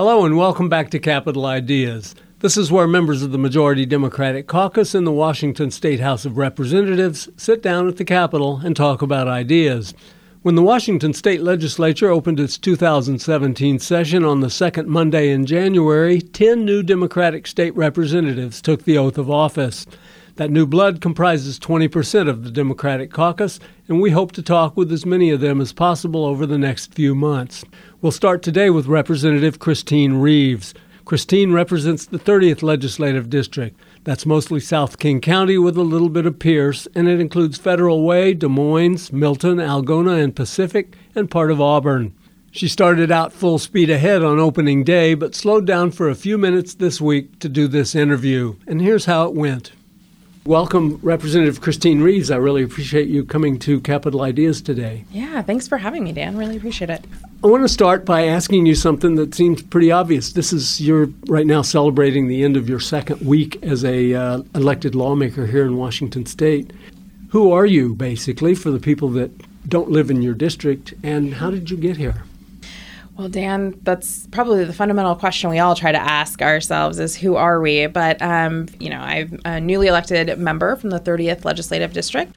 Hello and welcome back to Capitol Ideas. This is where members of the majority Democratic caucus in the Washington State House of Representatives sit down at the Capitol and talk about ideas. When the Washington State Legislature opened its 2017 session on the second Monday in January, 10 new Democratic state representatives took the oath of office. That new blood comprises 20% of the Democratic caucus, and we hope to talk with as many of them as possible over the next few months. We'll start today with Representative Kristine Reeves. Kristine represents the 30th Legislative District. That's mostly South King County with a little bit of Pierce, and it includes Federal Way, Des Moines, Milton, Algona, and Pacific, and part of Auburn. She started out full speed ahead on opening day, but slowed down for a few minutes this week to do this interview. And here's how it went. Welcome, Representative Kristine Reeves. I really appreciate you coming to Capitol Ideas today. Yeah, thanks for having me, Dan. Really appreciate it. I want to start by asking you something that seems pretty obvious. This is you're right now celebrating the end of your second week as a uh, elected lawmaker here in Washington State. Who are you, basically, for the people that don't live in your district, and how did you get here? Well, Dan, that's probably the fundamental question we all try to ask ourselves is who are we? But, um, you know, I'm a newly elected member from the 30th Legislative District.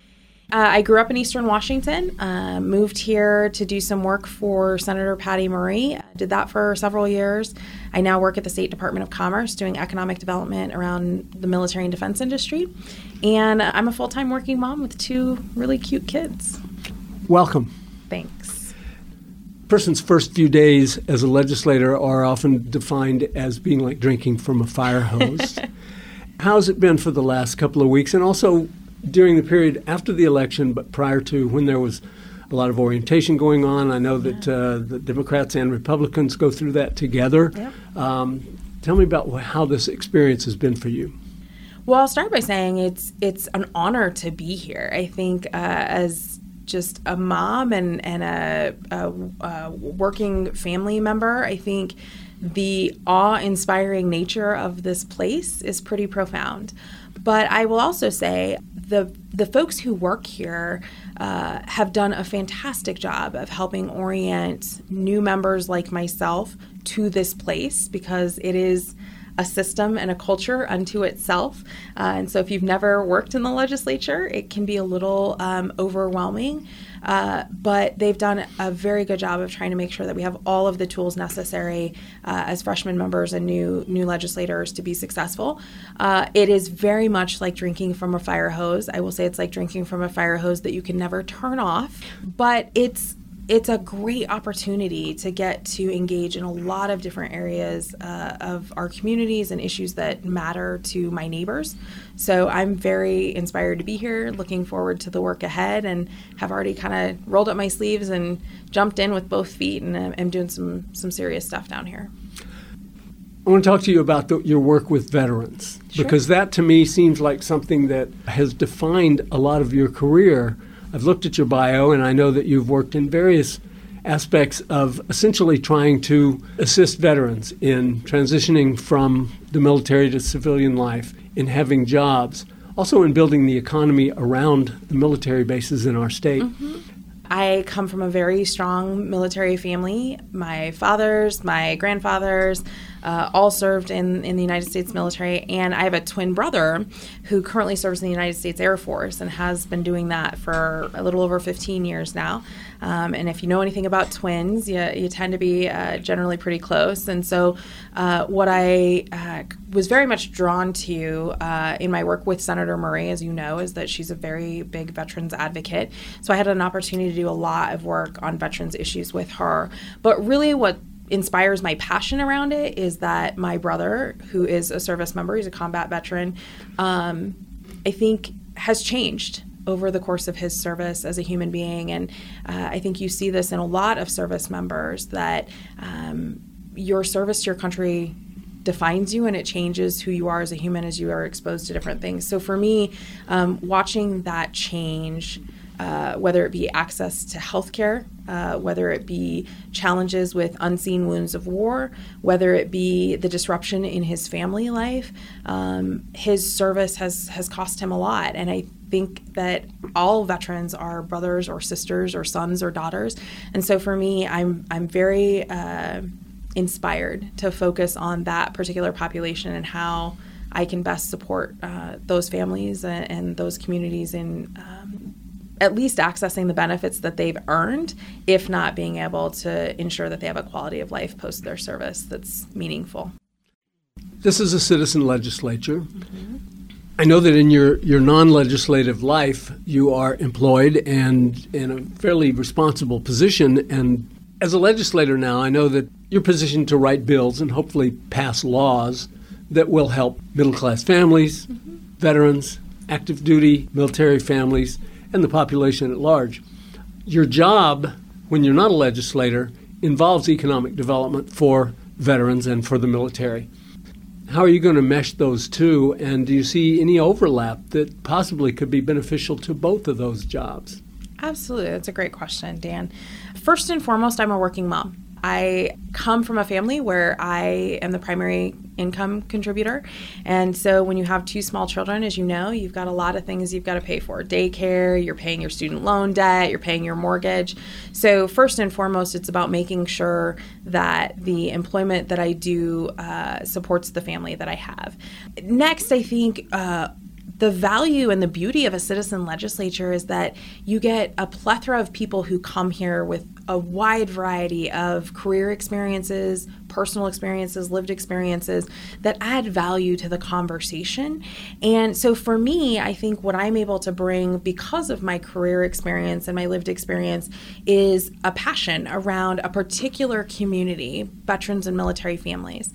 Uh, I grew up in Eastern Washington, uh, moved here to do some work for Senator Patty Murray. Did that for several years. I now work at the State Department of Commerce doing economic development around the military and defense industry. And I'm a full time working mom with two really cute kids. Welcome. Thanks person's first few days as a legislator are often defined as being like drinking from a fire hose. How's it been for the last couple of weeks, and also during the period after the election, but prior to when there was a lot of orientation going on? I know that uh, the Democrats and Republicans go through that together. Yep. Um, tell me about how this experience has been for you. Well, I'll start by saying it's it's an honor to be here. I think uh, as just a mom and and a, a, a working family member, I think the awe-inspiring nature of this place is pretty profound. But I will also say the the folks who work here uh, have done a fantastic job of helping orient new members like myself to this place because it is a system and a culture unto itself. Uh, and so, if you've never worked in the legislature, it can be a little um, overwhelming. Uh, but they've done a very good job of trying to make sure that we have all of the tools necessary uh, as freshman members and new new legislators to be successful. Uh, it is very much like drinking from a fire hose. I will say it's like drinking from a fire hose that you can never turn off, but it's it's a great opportunity to get to engage in a lot of different areas uh, of our communities and issues that matter to my neighbors. So I'm very inspired to be here, looking forward to the work ahead, and have already kind of rolled up my sleeves and jumped in with both feet, and I'm doing some some serious stuff down here. I want to talk to you about the, your work with veterans sure. because that to me seems like something that has defined a lot of your career I've looked at your bio, and I know that you've worked in various aspects of essentially trying to assist veterans in transitioning from the military to civilian life, in having jobs, also in building the economy around the military bases in our state. Mm-hmm. I come from a very strong military family. My fathers, my grandfathers, uh, all served in, in the United States military. And I have a twin brother who currently serves in the United States Air Force and has been doing that for a little over 15 years now. Um, and if you know anything about twins, you, you tend to be uh, generally pretty close. And so, uh, what I uh, was very much drawn to uh, in my work with Senator Murray, as you know, is that she's a very big veterans advocate. So, I had an opportunity to do a lot of work on veterans issues with her. But really, what inspires my passion around it is that my brother, who is a service member, he's a combat veteran, um, I think has changed over the course of his service as a human being. And uh, I think you see this in a lot of service members that um, your service to your country defines you and it changes who you are as a human as you are exposed to different things. So for me, um, watching that change uh, whether it be access to healthcare, uh, whether it be challenges with unseen wounds of war, whether it be the disruption in his family life. Um, his service has has cost him a lot, and I think that all veterans are brothers or sisters or sons or daughters, and so for me, I'm I'm very uh, inspired to focus on that particular population and how I can best support uh, those families and, and, those communities in um, at least accessing the benefits that they've earned, if not being able to ensure that they have a quality of life post their service that's meaningful. This is a citizen legislature. Mm-hmm. I know that in your, your non legislative life, you are employed and in a fairly responsible position. And as a legislator now, I know that you're positioned to write bills and hopefully pass laws that will help middle class families, mm-hmm. veterans, active duty military families, and the population at large. Your job, when you're not a legislator, involves economic development for veterans and for the military. How are you going to mesh those two? And do you see any overlap that possibly could be beneficial to both of those jobs? Absolutely. That's a great question, Dan. First and foremost, I'm a working mom. I come from a family where I am the primary income contributor. And so when you have two small children, as you know, you've got a lot of things you've got to pay for daycare, you're paying your student loan debt, you're paying your mortgage. So, first and foremost, it's about making sure that the employment that I do uh, supports the family that I have. Next, I think. Uh, the value and the beauty of a citizen legislature is that you get a plethora of people who come here with a wide variety of career experiences, personal experiences, lived experiences that add value to the conversation. And so for me, I think what I'm able to bring because of my career experience and my lived experience is a passion around a particular community, veterans and military families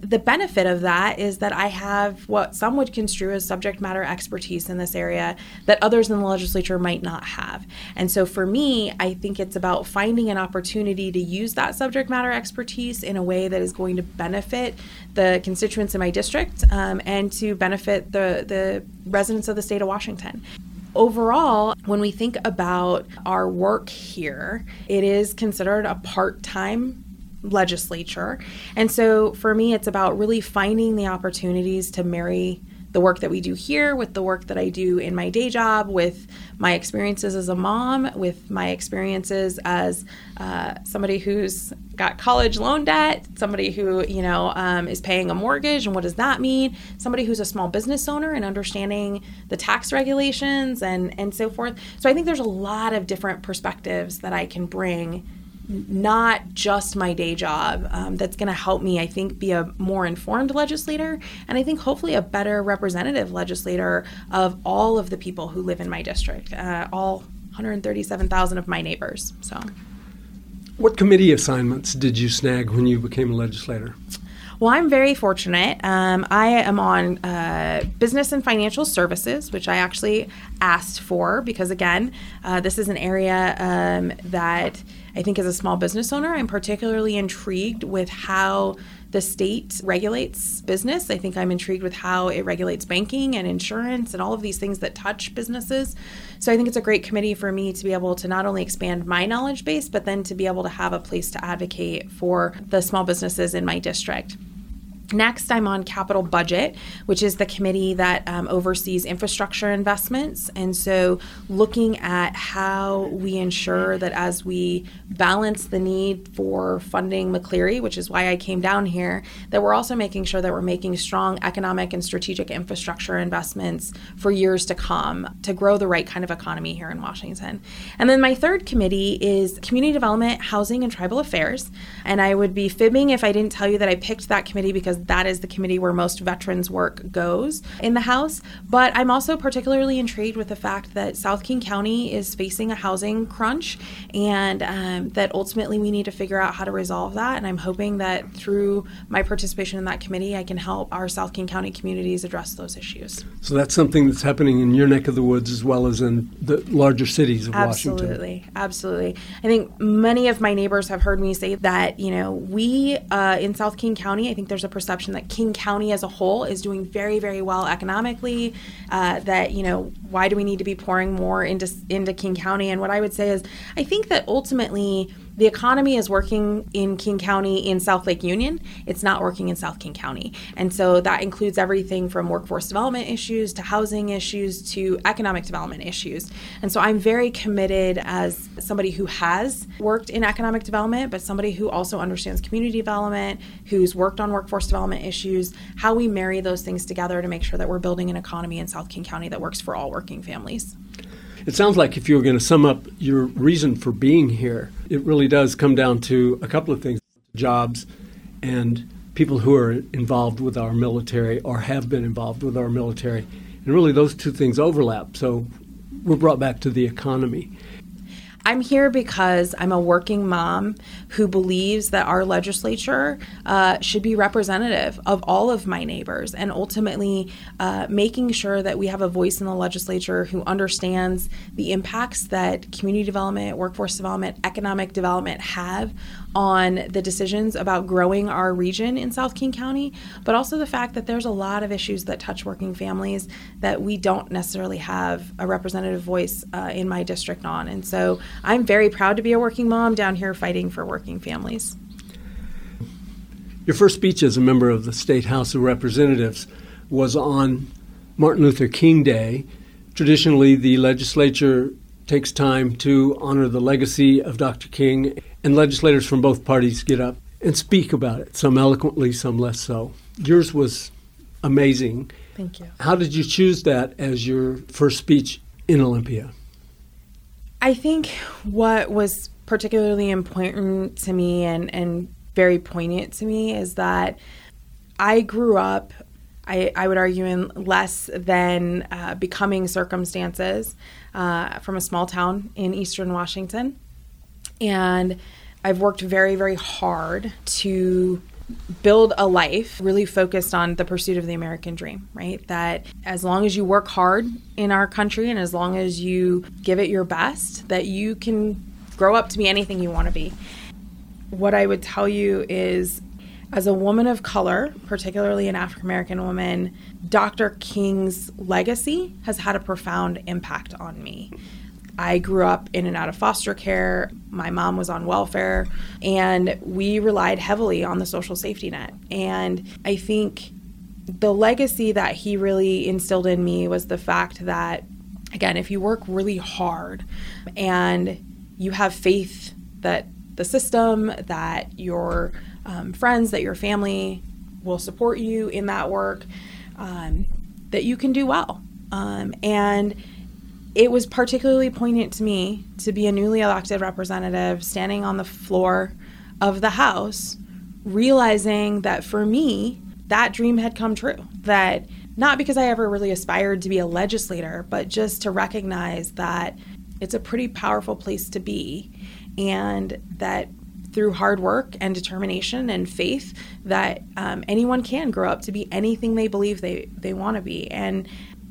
the benefit of that is that I have what some would construe as subject matter expertise in this area that others in the legislature might not have. And so for me, I think it's about finding an opportunity to use that subject matter expertise in a way that is going to benefit the constituents in my district um, and to benefit the, the residents of the state of Washington overall, when we think about our work here, it is considered a part time legislature. And so for me, it's about really finding the opportunities to marry the work that we do here with the work that I do in my day job, with my experiences as a mom, with my experiences as uh, somebody who's got college loan debt, somebody who you know um, is paying a mortgage, and what does that mean? Somebody who's a small business owner and understanding the tax regulations and and so forth. So I think there's a lot of different perspectives that I can bring not just my day job um, that's going to help me, I think, be a more informed legislator and I think hopefully a better representative legislator of all of the people who live in my district, uh, all 137,000 of my neighbors. So, what committee assignments did you snag when you became a legislator? Well, I'm very fortunate. Um, I am on uh, business and financial services, which I actually asked for because, again, uh, this is an area um, that I think as a small business owner, I'm particularly intrigued with how the state regulates business. I think I'm intrigued with how it regulates banking and insurance and all of these things that touch businesses. So I think it's a great committee for me to be able to not only expand my knowledge base, but then to be able to have a place to advocate for the small businesses in my district. Next, I'm on capital budget, which is the committee that um, oversees infrastructure investments. And so, looking at how we ensure that as we balance the need for funding McCleary, which is why I came down here, that we're also making sure that we're making strong economic and strategic infrastructure investments for years to come to grow the right kind of economy here in Washington. And then, my third committee is community development, housing, and tribal affairs. And I would be fibbing if I didn't tell you that I picked that committee because because that is the committee where most veterans work goes in the House. But I'm also particularly intrigued with the fact that South King County is facing a housing crunch and um, that ultimately we need to figure out how to resolve that. And I'm hoping that through my participation in that committee, I can help our South King County communities address those issues. So that's something that's happening in your neck of the woods as well as in the larger cities of absolutely, Washington. Absolutely. Absolutely. I think many of my neighbors have heard me say that, you know, we uh, in South King County, I think there's a perception perception that King County as a whole is doing very, very well economically. Uh, that you know, why do we need to be pouring more into into King County? And what I would say is, I think that ultimately the economy is working in King County in South Lake Union. It's not working in South King County. And so that includes everything from workforce development issues to housing issues to economic development issues. And so I'm very committed as somebody who has worked in economic development, but somebody who also understands community development, who's worked on workforce development issues, how we marry those things together to make sure that we're building an economy in South King County that works for all working families. It sounds like if you were going to sum up your reason for being here, it really does come down to a couple of things jobs and people who are involved with our military or have been involved with our military. And really, those two things overlap. So we're brought back to the economy. I'm here because I'm a working mom who believes that our legislature uh, should be representative of all of my neighbors and ultimately uh, making sure that we have a voice in the legislature who understands the impacts that community development, workforce development, economic development have on the decisions about growing our region in South King County, but also the fact that there's a lot of issues that touch working families that we don't necessarily have a representative voice uh, in my district on. And so I'm very proud to be a working mom down here fighting for working families. Your first speech as a member of the State House of Representatives was on Martin Luther King Day. Traditionally, the legislature takes time to honor the legacy of Dr. King, and legislators from both parties get up and speak about it, some eloquently, some less so. Yours was amazing. Thank you. How did you choose that as your first speech in Olympia? I think what was particularly important to me and, and very poignant to me is that I grew up, I, I would argue, in less than uh, becoming circumstances uh, from a small town in eastern Washington. And I've worked very, very hard to build a life really focused on the pursuit of the American dream, right? That as long as you work hard in our country and as long as you give it your best, that you can grow up to be anything you want to be. What I would tell you is as a woman of color, particularly an African American woman, Dr. King's legacy has had a profound impact on me. I grew up in and out of foster care. My mom was on welfare, and we relied heavily on the social safety net. And I think the legacy that he really instilled in me was the fact that, again, if you work really hard and you have faith that the system, that your um, friends, that your family will support you in that work, um, that you can do well. Um, and it was particularly poignant to me to be a newly elected representative standing on the floor of the House, realizing that for me, that dream had come true. That not because I ever really aspired to be a legislator, but just to recognize that it's a pretty powerful place to be and that through hard work and determination and faith that um, anyone can grow up to be anything they believe they, they want to be and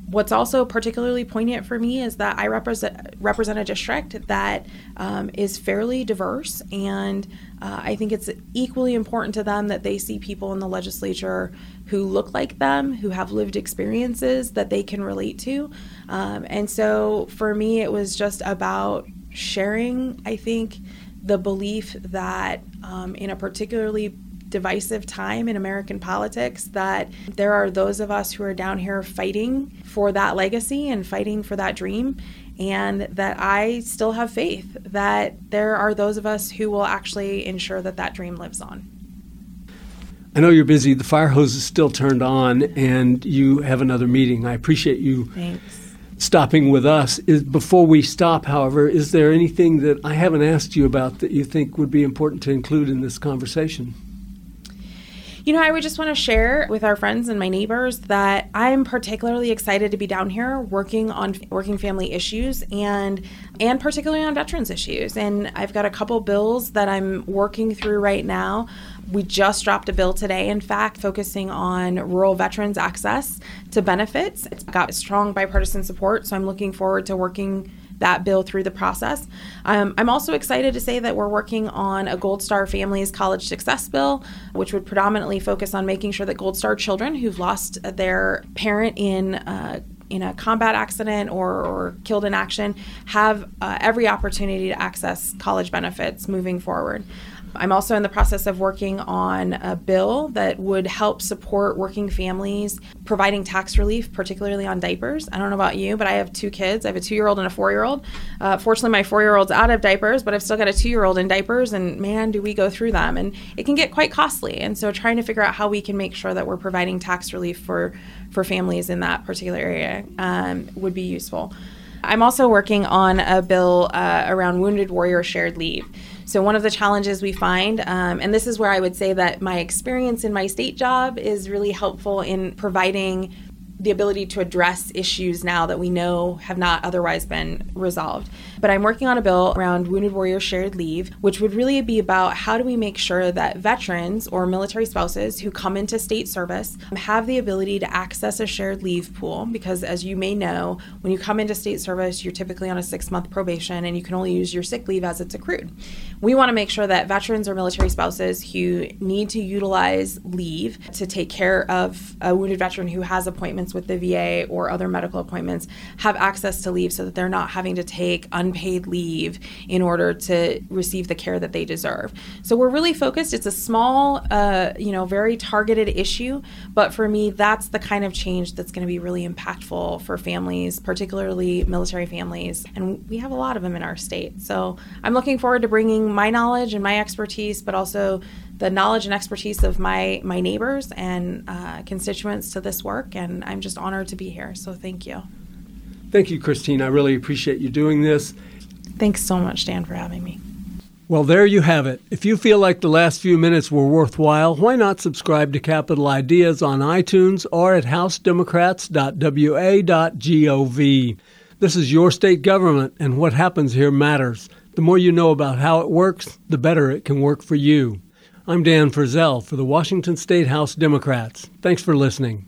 what's also particularly poignant for me is that I represent represent a district that um, is fairly diverse, and uh, I think it's equally important to them that they see people in the legislature who look like them, who have lived experiences that they can relate to, um, and so for me, it was just about sharing. I think the belief that um, in a particularly divisive time in American politics that there are those of us who are down here fighting for that legacy and fighting for that dream. And that I still have faith that there are those of us who will actually ensure that that dream lives on. I know you're busy. The fire hose is still turned on, and you have another meeting. I appreciate you Thanks. stopping with us. Is, before we stop, however, is there anything that I haven't asked you about that you think would be important to include in this conversation? You know, I would just want to share with our friends and my neighbors that I'm particularly excited to be down here working on working family issues and and particularly on veterans issues. And I've got a couple bills that I'm working through right now. We just dropped a bill today, in fact, focusing on rural veterans access to benefits. It's got strong bipartisan support, so I'm looking forward to working that bill through the process. Um, I'm also excited to say that we're working on a Gold Star Families College Success Bill, which would predominantly focus on making sure that Gold Star children who've lost their parent in uh, in a combat accident or, or killed in action have uh, every opportunity to access college benefits moving forward. I'm also in the process of working on a bill that would help support working families providing tax relief, particularly on diapers. I don't know about you, but I have two kids. I have a two year old and a four year old. Uh, fortunately, my four year old's out of diapers, but I've still got a two year old in diapers, and man, do we go through them. And it can get quite costly. And so, trying to figure out how we can make sure that we're providing tax relief for, for families in that particular area um, would be useful. I'm also working on a bill uh, around wounded warrior shared leave. So, one of the challenges we find, um, and this is where I would say that my experience in my state job is really helpful in providing the ability to address issues now that we know have not otherwise been resolved. But I'm working on a bill around Wounded Warrior Shared Leave, which would really be about how do we make sure that veterans or military spouses who come into state service have the ability to access a shared leave pool. Because as you may know, when you come into state service, you're typically on a six month probation and you can only use your sick leave as it's accrued. We want to make sure that veterans or military spouses who need to utilize leave to take care of a wounded veteran who has appointments with the VA or other medical appointments have access to leave so that they're not having to take unpaid leave in order to receive the care that they deserve. So we're really focused. It's a small, uh, you know, very targeted issue, but for me, that's the kind of change that's going to be really impactful for families, particularly military families, and we have a lot of them in our state. So I'm looking forward to bringing my knowledge and my expertise, but also the knowledge and expertise of my my neighbors and uh, constituents to this work, and I'm just honored to be here. So thank you. Thank you, Kristine. I really appreciate you doing this. Thanks so much, Dan, for having me. Well, there you have it. If you feel like the last few minutes were worthwhile, why not subscribe to Capitol Ideas on iTunes or at housedemocrats.wa.gov? This is your state government, and what happens here matters. The more you know about how it works, the better it can work for you. I'm Dan Frizzell for the Washington State House Democrats. Thanks for listening.